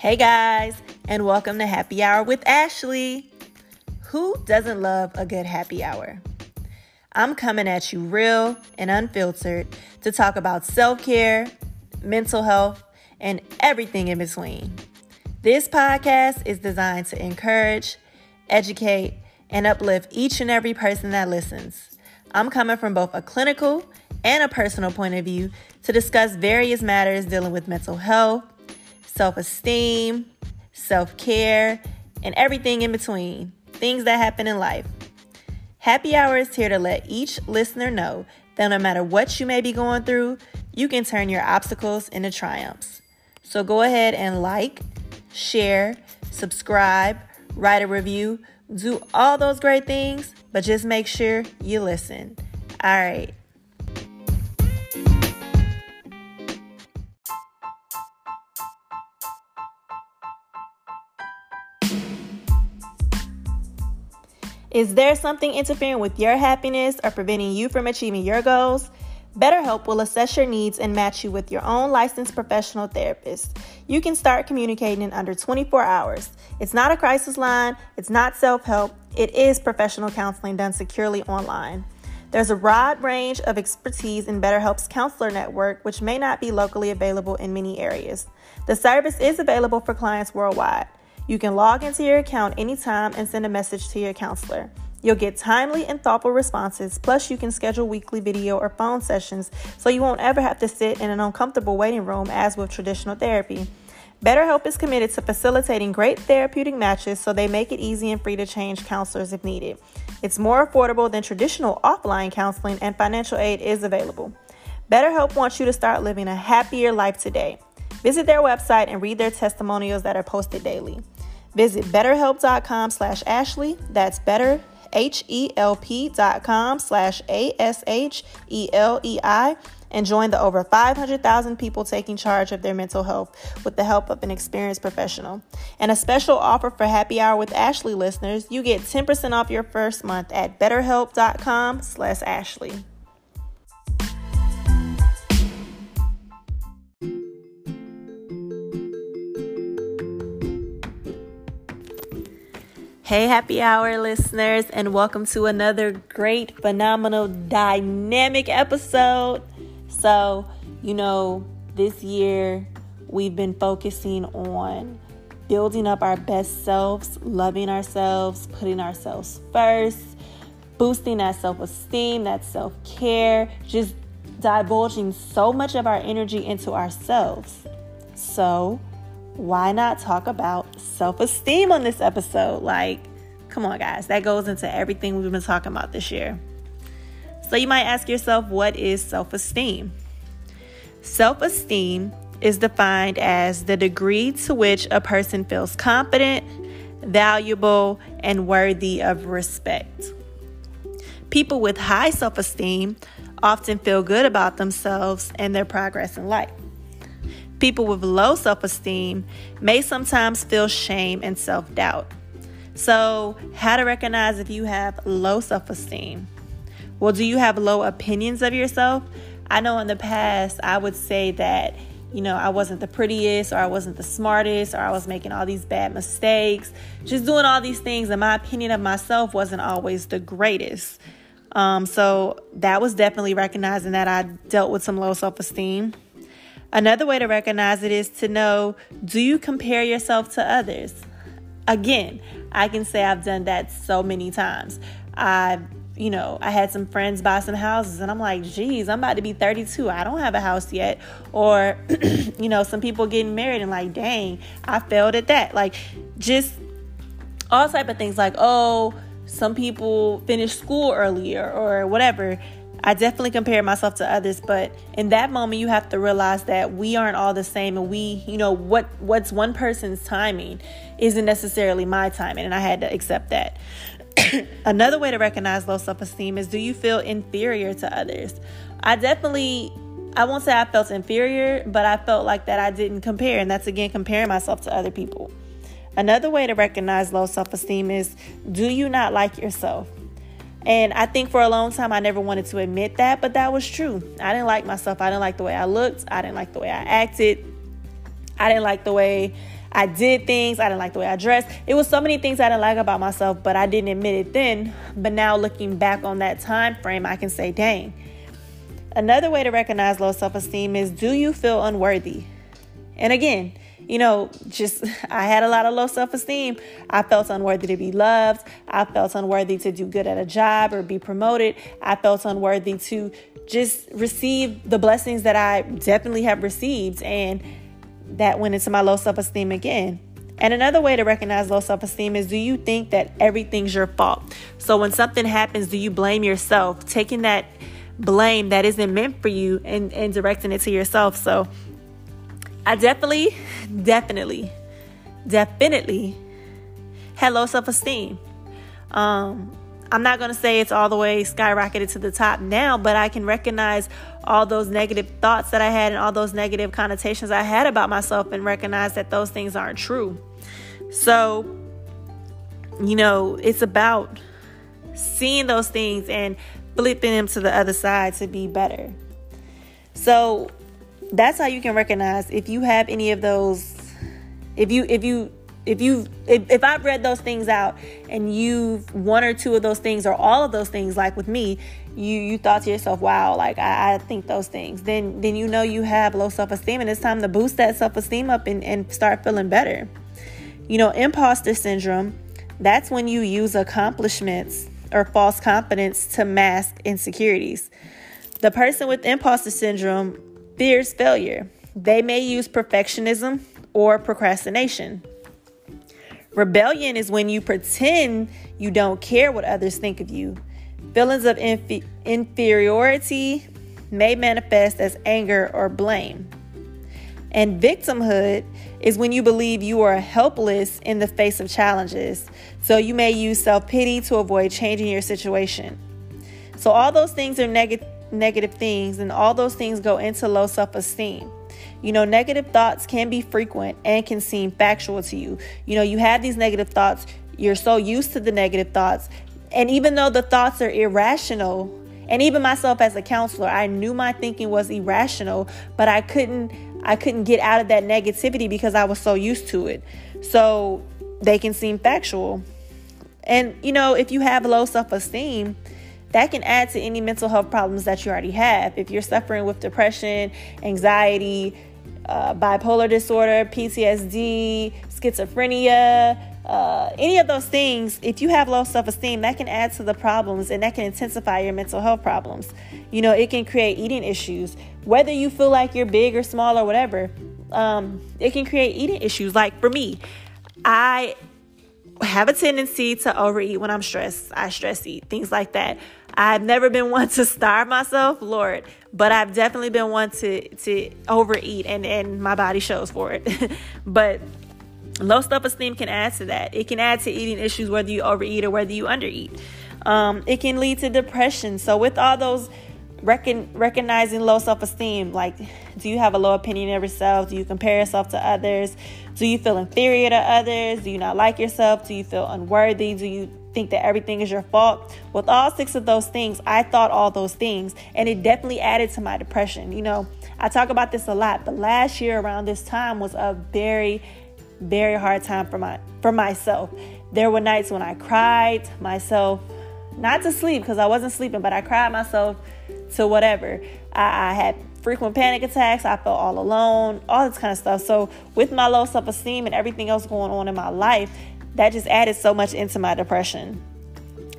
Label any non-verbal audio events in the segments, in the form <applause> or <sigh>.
Hey guys, and welcome to Happy Hour with Ashley. Who doesn't love a good happy hour? I'm coming at you real and unfiltered to talk about self care, mental health, and everything in between. This podcast is designed to encourage, educate, and uplift each and every person that listens. I'm coming from both a clinical and a personal point of view to discuss various matters dealing with mental health self esteem, self care, and everything in between. Things that happen in life. Happy Hour is here to let each listener know that no matter what you may be going through, you can turn your obstacles into triumphs. So go ahead and like, share, subscribe, write a review, do all those great things, but just make sure you listen. All right. Is there something interfering with your happiness or preventing you from achieving your goals? BetterHelp will assess your needs and match you with your own licensed professional therapist. You can start communicating in under 24 hours. It's not a crisis line, it's not self help, it is professional counseling done securely online. There's a broad range of expertise in BetterHelp's counselor network, which may not be locally available in many areas. The service is available for clients worldwide. You can log into your account anytime and send a message to your counselor. You'll get timely and thoughtful responses, plus, you can schedule weekly video or phone sessions so you won't ever have to sit in an uncomfortable waiting room as with traditional therapy. BetterHelp is committed to facilitating great therapeutic matches so they make it easy and free to change counselors if needed. It's more affordable than traditional offline counseling, and financial aid is available. BetterHelp wants you to start living a happier life today. Visit their website and read their testimonials that are posted daily. Visit betterhelp.com slash Ashley. That's better, H-E-L-P dot com slash A-S-H-E-L-E-I and join the over 500,000 people taking charge of their mental health with the help of an experienced professional. And a special offer for Happy Hour with Ashley listeners, you get 10% off your first month at betterhelp.com slash Ashley. Hey, happy hour listeners, and welcome to another great, phenomenal, dynamic episode. So, you know, this year we've been focusing on building up our best selves, loving ourselves, putting ourselves first, boosting that self esteem, that self care, just divulging so much of our energy into ourselves. So, why not talk about self esteem on this episode? Like, come on, guys, that goes into everything we've been talking about this year. So, you might ask yourself, what is self esteem? Self esteem is defined as the degree to which a person feels confident, valuable, and worthy of respect. People with high self esteem often feel good about themselves and their progress in life. People with low self esteem may sometimes feel shame and self doubt. So, how to recognize if you have low self esteem? Well, do you have low opinions of yourself? I know in the past I would say that, you know, I wasn't the prettiest or I wasn't the smartest or I was making all these bad mistakes, just doing all these things, and my opinion of myself wasn't always the greatest. Um, so, that was definitely recognizing that I dealt with some low self esteem. Another way to recognize it is to know do you compare yourself to others? Again, I can say I've done that so many times. I've, you know, I had some friends buy some houses and I'm like, geez, I'm about to be 32. I don't have a house yet. Or, <clears throat> you know, some people getting married and like, dang, I failed at that. Like, just all type of things like, oh, some people finish school earlier or whatever. I definitely compare myself to others, but in that moment you have to realize that we aren't all the same and we, you know, what what's one person's timing isn't necessarily my timing and I had to accept that. <coughs> Another way to recognize low self-esteem is do you feel inferior to others? I definitely I won't say I felt inferior, but I felt like that I didn't compare and that's again comparing myself to other people. Another way to recognize low self-esteem is do you not like yourself? And I think for a long time, I never wanted to admit that, but that was true. I didn't like myself. I didn't like the way I looked. I didn't like the way I acted. I didn't like the way I did things, I didn't like the way I dressed. It was so many things I didn't like about myself, but I didn't admit it then. But now looking back on that time frame, I can say, dang. Another way to recognize low self esteem is do you feel unworthy? And again, you know, just <laughs> I had a lot of low self esteem. I felt unworthy to be loved. I felt unworthy to do good at a job or be promoted. I felt unworthy to just receive the blessings that I definitely have received. And that went into my low self esteem again. And another way to recognize low self esteem is do you think that everything's your fault? So when something happens, do you blame yourself? Taking that blame that isn't meant for you and, and directing it to yourself. So I definitely, definitely, definitely had low self esteem. Um, I'm not going to say it's all the way skyrocketed to the top now, but I can recognize all those negative thoughts that I had and all those negative connotations I had about myself and recognize that those things aren't true. So, you know, it's about seeing those things and flipping them to the other side to be better. So, that's how you can recognize if you have any of those if you if you if you if, if i've read those things out and you've one or two of those things or all of those things like with me you you thought to yourself wow like i, I think those things. Then then you know you have low self-esteem and it's time to boost that self-esteem up and, and start feeling better. You know imposter syndrome that's when you use accomplishments or false confidence to mask insecurities. The person with imposter syndrome fears failure they may use perfectionism or procrastination Rebellion is when you pretend you don't care what others think of you. Feelings of inf- inferiority may manifest as anger or blame. And victimhood is when you believe you are helpless in the face of challenges. So you may use self pity to avoid changing your situation. So, all those things are neg- negative things, and all those things go into low self esteem. You know, negative thoughts can be frequent and can seem factual to you. You know, you have these negative thoughts, you're so used to the negative thoughts. And even though the thoughts are irrational, and even myself as a counselor, I knew my thinking was irrational, but I couldn't I couldn't get out of that negativity because I was so used to it. So they can seem factual. And you know, if you have low self-esteem, that can add to any mental health problems that you already have. If you're suffering with depression, anxiety, uh, bipolar disorder, PTSD, schizophrenia, uh, any of those things, if you have low self esteem, that can add to the problems and that can intensify your mental health problems. You know, it can create eating issues, whether you feel like you're big or small or whatever. Um, it can create eating issues. Like for me, I have a tendency to overeat when I'm stressed. I stress eat, things like that. I've never been one to starve myself, Lord, but I've definitely been one to to overeat and and my body shows for it. <laughs> but low self-esteem can add to that. It can add to eating issues whether you overeat or whether you undereat. Um, it can lead to depression. So with all those recon- recognizing low self-esteem, like do you have a low opinion of yourself? Do you compare yourself to others? Do you feel inferior to others? Do you not like yourself? Do you feel unworthy? Do you think that everything is your fault. With all six of those things, I thought all those things, and it definitely added to my depression. You know, I talk about this a lot, but last year around this time was a very, very hard time for my for myself. There were nights when I cried myself, not to sleep because I wasn't sleeping, but I cried myself to whatever. I, I had frequent panic attacks. I felt all alone, all this kind of stuff. So, with my low self esteem and everything else going on in my life, that just added so much into my depression.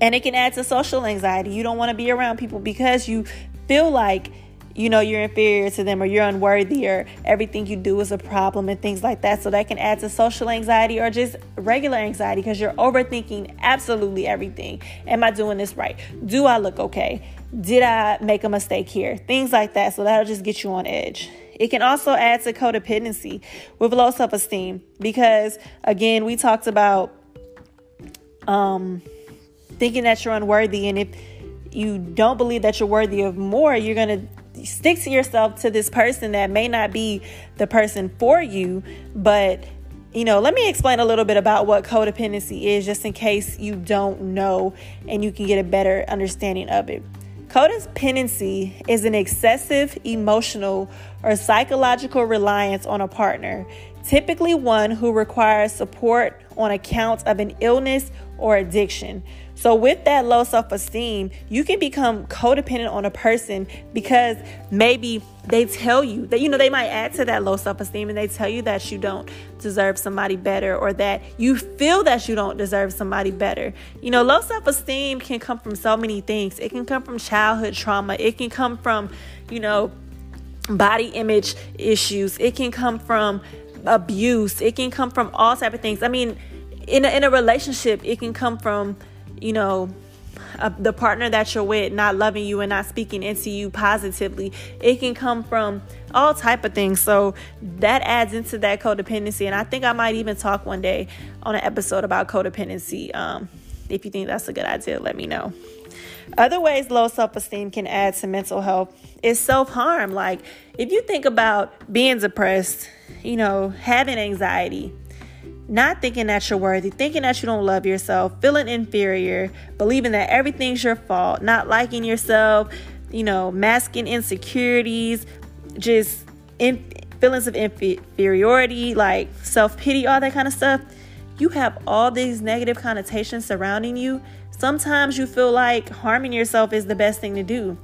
And it can add to social anxiety. You don't want to be around people because you feel like you know you're inferior to them or you're unworthy or everything you do is a problem and things like that. So that can add to social anxiety or just regular anxiety because you're overthinking absolutely everything. Am I doing this right? Do I look okay? Did I make a mistake here? Things like that. So that'll just get you on edge. It can also add to codependency with low self esteem because, again, we talked about um, thinking that you're unworthy. And if you don't believe that you're worthy of more, you're going to stick to yourself to this person that may not be the person for you. But, you know, let me explain a little bit about what codependency is just in case you don't know and you can get a better understanding of it. Codependency is an excessive emotional or psychological reliance on a partner, typically one who requires support on account of an illness or addiction. So, with that low self esteem, you can become codependent on a person because maybe they tell you that, you know, they might add to that low self esteem and they tell you that you don't deserve somebody better or that you feel that you don't deserve somebody better. You know, low self esteem can come from so many things. It can come from childhood trauma, it can come from, you know, body image issues, it can come from abuse, it can come from all type of things. I mean, in a, in a relationship, it can come from you know, the partner that you're with not loving you and not speaking into you positively. It can come from all type of things. So that adds into that codependency. And i think i might even talk one day on an episode about codependency. Um, if you think that's a good idea let me know. Other ways low self-esteem can add to mental health is self-harm. Like if you think about being depressed you know having anxiety not thinking that you're worthy, thinking that you don't love yourself, feeling inferior, believing that everything's your fault, not liking yourself, you know, masking insecurities, just in, feelings of inferiority, like self pity, all that kind of stuff. You have all these negative connotations surrounding you. Sometimes you feel like harming yourself is the best thing to do.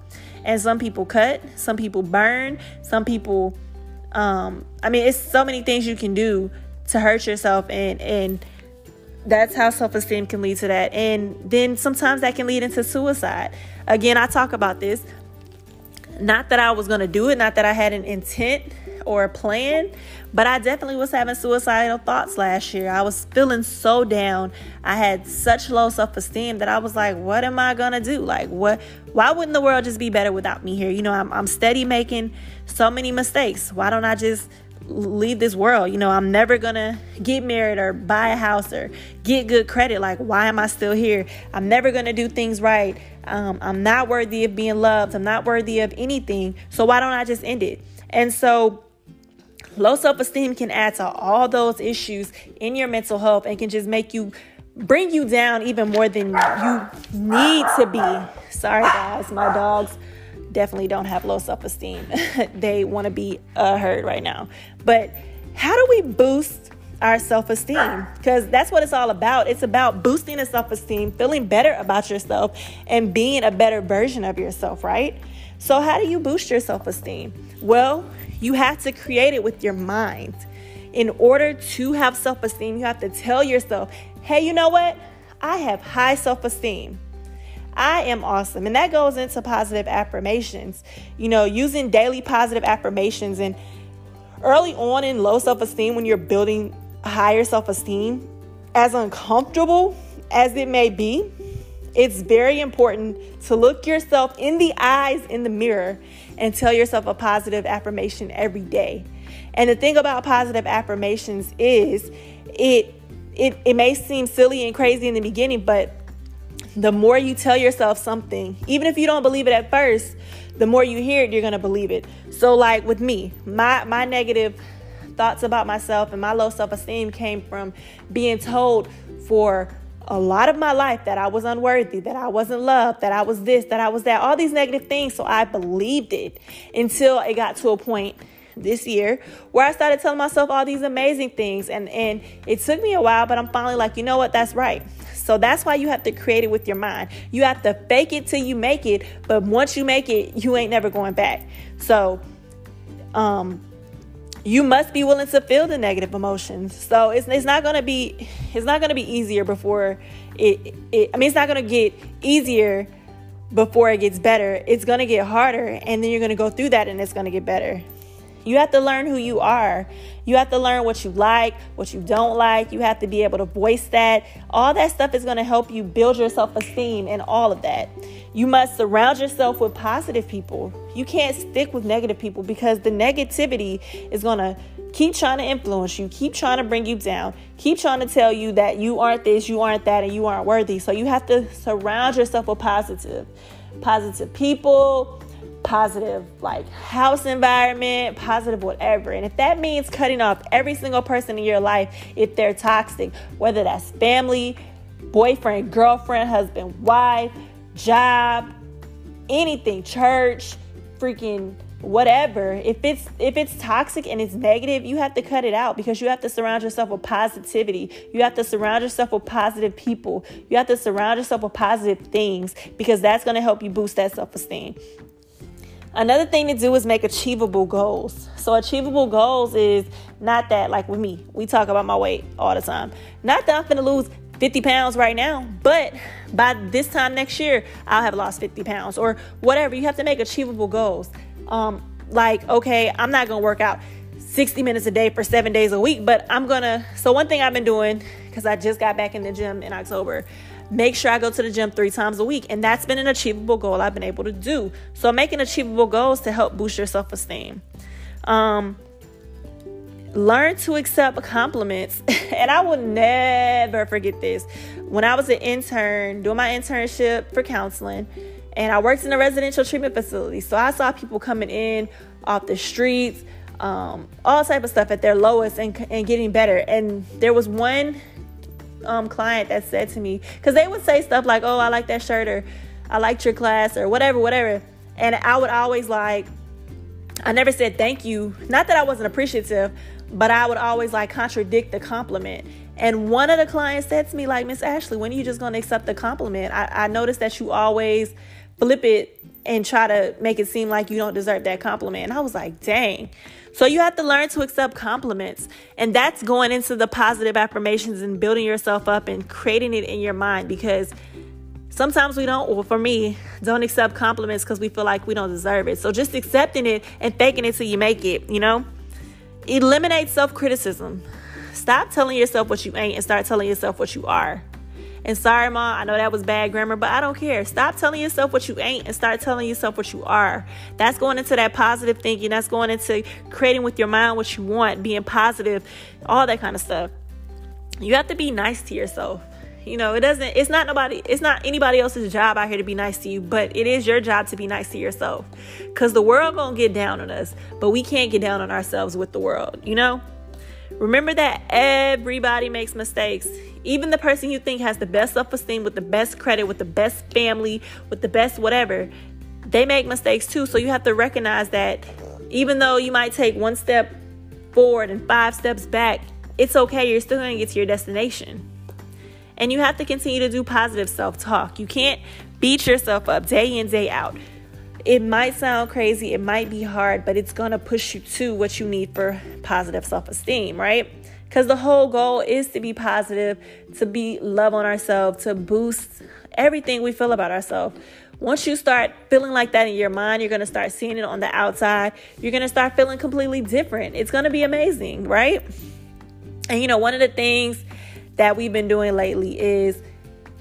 And some people cut, some people burn, some people, um, I mean, it's so many things you can do to hurt yourself and and that's how self-esteem can lead to that. And then sometimes that can lead into suicide. Again i talk about this. Not that i was going to do it not that i had an intent or a plan but i definitely was having suicidal thoughts last year i was feeling so down i had such low self-esteem that i was like what am i to do like what why wouldn't the world just be better without me here you know I'm, I'm steady making so many mistakes why don't i just leave this world. You know, I'm never gonna get married or buy a house or get good credit. Like, why am I still here? I'm never gonna do things right. Um, I'm not worthy of being loved. I'm not worthy of anything. So, why don't I just end it? And so, low self esteem can add to all those issues in your mental health and can just make you bring you down even more than you need to be. Sorry, guys, my dogs definitely don't have low self esteem. <laughs> they want to be uh, heard right now. But how do we boost our self esteem? Because that's what it's all about. It's about boosting the self esteem, feeling better about yourself, and being a better version of yourself, right? So, how do you boost your self esteem? Well, you have to create it with your mind. In order to have self esteem, you have to tell yourself, hey, you know what? I have high self esteem. I am awesome. And that goes into positive affirmations. You know, using daily positive affirmations and early on in low self esteem, when you're building higher self esteem, as uncomfortable as it may be, it's very important to look yourself in the eyes in the mirror and tell yourself a positive affirmation every day. And the thing about positive affirmations is it it, it may seem silly and crazy in the beginning, but the more you tell yourself something, even if you don't believe it at first, the more you hear it, you're gonna believe it. So, like with me, my my negative thoughts about myself and my low self-esteem came from being told for a lot of my life that I was unworthy, that I wasn't loved, that I was this, that I was that, all these negative things. So I believed it until it got to a point this year where I started telling myself all these amazing things. And, and it took me a while, but I'm finally like, you know what? That's right. So that's why you have to create it with your mind. You have to fake it till you make it, but once you make it, you ain't never going back. So, um, you must be willing to feel the negative emotions. So it's, it's not gonna be it's not gonna be easier before it, it I mean it's not gonna get easier before it gets better. It's gonna get harder and then you're gonna go through that and it's gonna get better. You have to learn who you are. You have to learn what you like, what you don't like. You have to be able to voice that. All that stuff is going to help you build your self esteem and all of that. You must surround yourself with positive people. You can't stick with negative people because the negativity is going to keep trying to influence you, keep trying to bring you down, keep trying to tell you that you aren't this, you aren't that, and you aren't worthy. So you have to surround yourself with positive, positive people positive like house environment, positive whatever. And if that means cutting off every single person in your life if they're toxic, whether that's family, boyfriend, girlfriend, husband, wife, job, anything, church, freaking whatever if it's if it's toxic and it's negative you have to cut it out because you have to surround yourself with positivity. You have to surround yourself with positive people. You have to surround yourself with positive things because that's going to help you boost that self-esteem another thing to do is make achievable goals so achievable goals is not that like with me we talk about my weight all the time not that i'm gonna lose 50 pounds right now, but by this time next year, I'll have lost 50 pounds or whatever. You have to make achievable goals. Um, like, okay, I'm not gonna work out 60 minutes a day for seven days a week, but I'm gonna. So, one thing I've been doing, because I just got back in the gym in October, make sure I go to the gym three times a week. And that's been an achievable goal I've been able to do. So, making achievable goals to help boost your self esteem. Um, learn to accept compliments. <laughs> and I will never forget this. When I was an intern doing my internship for counseling, and I worked in a residential treatment facility, so I saw people coming in off the streets, um, all type of stuff at their lowest and, and getting better. And there was one um, client that said to me, because they would say stuff like, "Oh, I like that shirt," or "I liked your class," or whatever, whatever. And I would always like, I never said thank you. Not that I wasn't appreciative, but I would always like contradict the compliment. And one of the clients said to me, like, Miss Ashley, when are you just gonna accept the compliment? I, I noticed that you always flip it and try to make it seem like you don't deserve that compliment. And I was like, dang. So you have to learn to accept compliments. And that's going into the positive affirmations and building yourself up and creating it in your mind because sometimes we don't, well, for me, don't accept compliments because we feel like we don't deserve it. So just accepting it and faking it till you make it, you know? Eliminate self criticism. Stop telling yourself what you ain't and start telling yourself what you are. And sorry, mom, I know that was bad grammar, but I don't care. Stop telling yourself what you ain't and start telling yourself what you are. That's going into that positive thinking. That's going into creating with your mind what you want, being positive, all that kind of stuff. You have to be nice to yourself. You know, it doesn't, it's not nobody, it's not anybody else's job out here to be nice to you, but it is your job to be nice to yourself. Cause the world gonna get down on us, but we can't get down on ourselves with the world, you know? Remember that everybody makes mistakes. Even the person you think has the best self esteem, with the best credit, with the best family, with the best whatever, they make mistakes too. So you have to recognize that even though you might take one step forward and five steps back, it's okay. You're still going to get to your destination. And you have to continue to do positive self talk. You can't beat yourself up day in, day out. It might sound crazy, it might be hard, but it's to push you to what you need for positive self esteem, right? Because the whole goal is to be positive, to be love on ourselves, to boost everything we feel about ourselves. Once you start feeling like that in your mind, you're to start seeing it on the outside. You're to start feeling completely different. It's to be amazing, right? And you know, one of the things that we've been doing lately is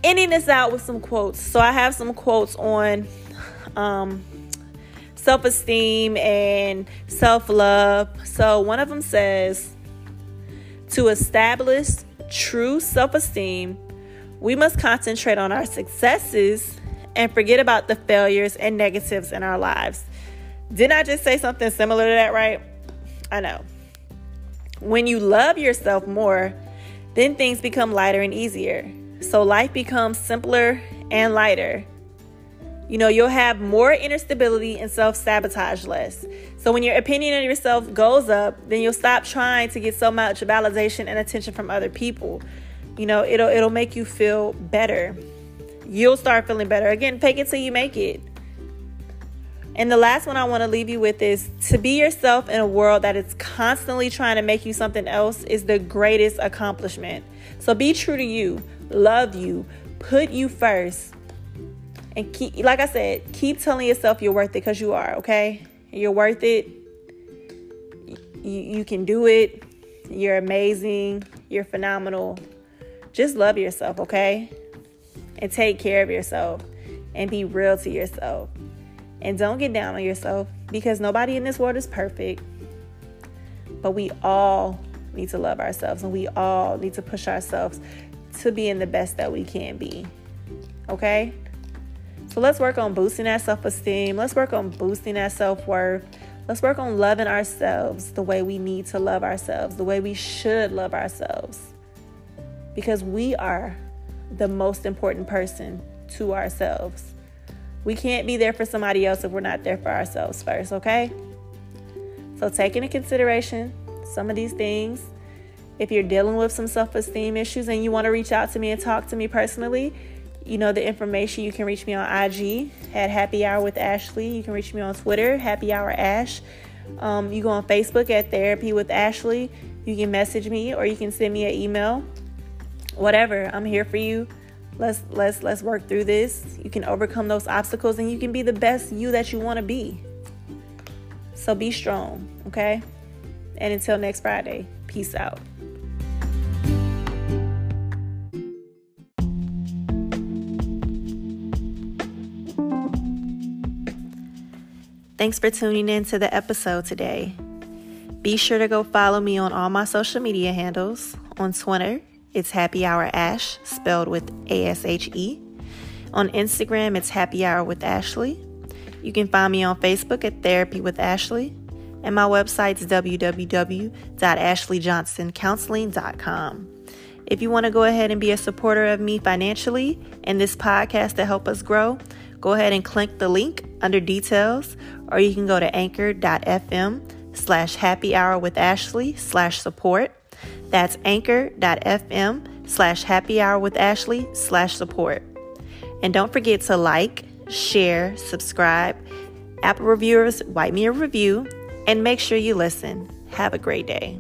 ending this out with some quotes. So I have some quotes on um, self esteem and self love. So one of them says, To establish true self esteem, we must concentrate on our successes and forget about the failures and negatives in our lives. Didn't I just say something similar to that, right? I know. When you love yourself more, then things become lighter and easier. So life becomes simpler and lighter. You know, you'll have more inner stability and self sabotage less. So when your opinion of yourself goes up, then you'll stop trying to get so much validation and attention from other people. You know, it'll it'll make you feel better. You'll start feeling better. Again, fake it till you make it. And the last one I want to leave you with is to be yourself in a world that is constantly trying to make you something else is the greatest accomplishment. So be true to you, love you, put you first. And keep like I said, keep telling yourself you're worth it because you are, okay? You're worth it. You, you can do it. You're amazing. You're phenomenal. Just love yourself, okay? And take care of yourself and be real to yourself. And don't get down on yourself because nobody in this world is perfect. But we all need to love ourselves and we all need to push ourselves to being the best that we can be. Okay? So let's work on boosting that self esteem. Let's work on boosting that self worth. Let's work on loving ourselves the way we need to love ourselves, the way we should love ourselves. Because we are the most important person to ourselves. We can't be there for somebody else if we're not there for ourselves first, okay? So take into consideration some of these things. If you're dealing with some self esteem issues and you want to reach out to me and talk to me personally, you know the information. You can reach me on IG at Happy Hour with Ashley. You can reach me on Twitter, Happy Hour Ash. Um, you go on Facebook at Therapy with Ashley. You can message me or you can send me an email. Whatever, I'm here for you. Let's let's let's work through this. You can overcome those obstacles and you can be the best you that you want to be. So be strong, okay? And until next Friday, peace out. Thanks for tuning in to the episode today. Be sure to go follow me on all my social media handles. On Twitter, it's Happy Hour Ash, spelled with A S H E. On Instagram, it's Happy Hour with Ashley. You can find me on Facebook at Therapy with Ashley. And my website is www.ashleyjohnsoncounseling.com. If you want to go ahead and be a supporter of me financially and this podcast to help us grow, go ahead and click the link under details, or you can go to anchor.fm slash happy hour with Ashley slash support. That's anchor.fm slash happy hour with Ashley slash support. And don't forget to like, share, subscribe. Apple reviewers, write me a review, and make sure you listen. Have a great day.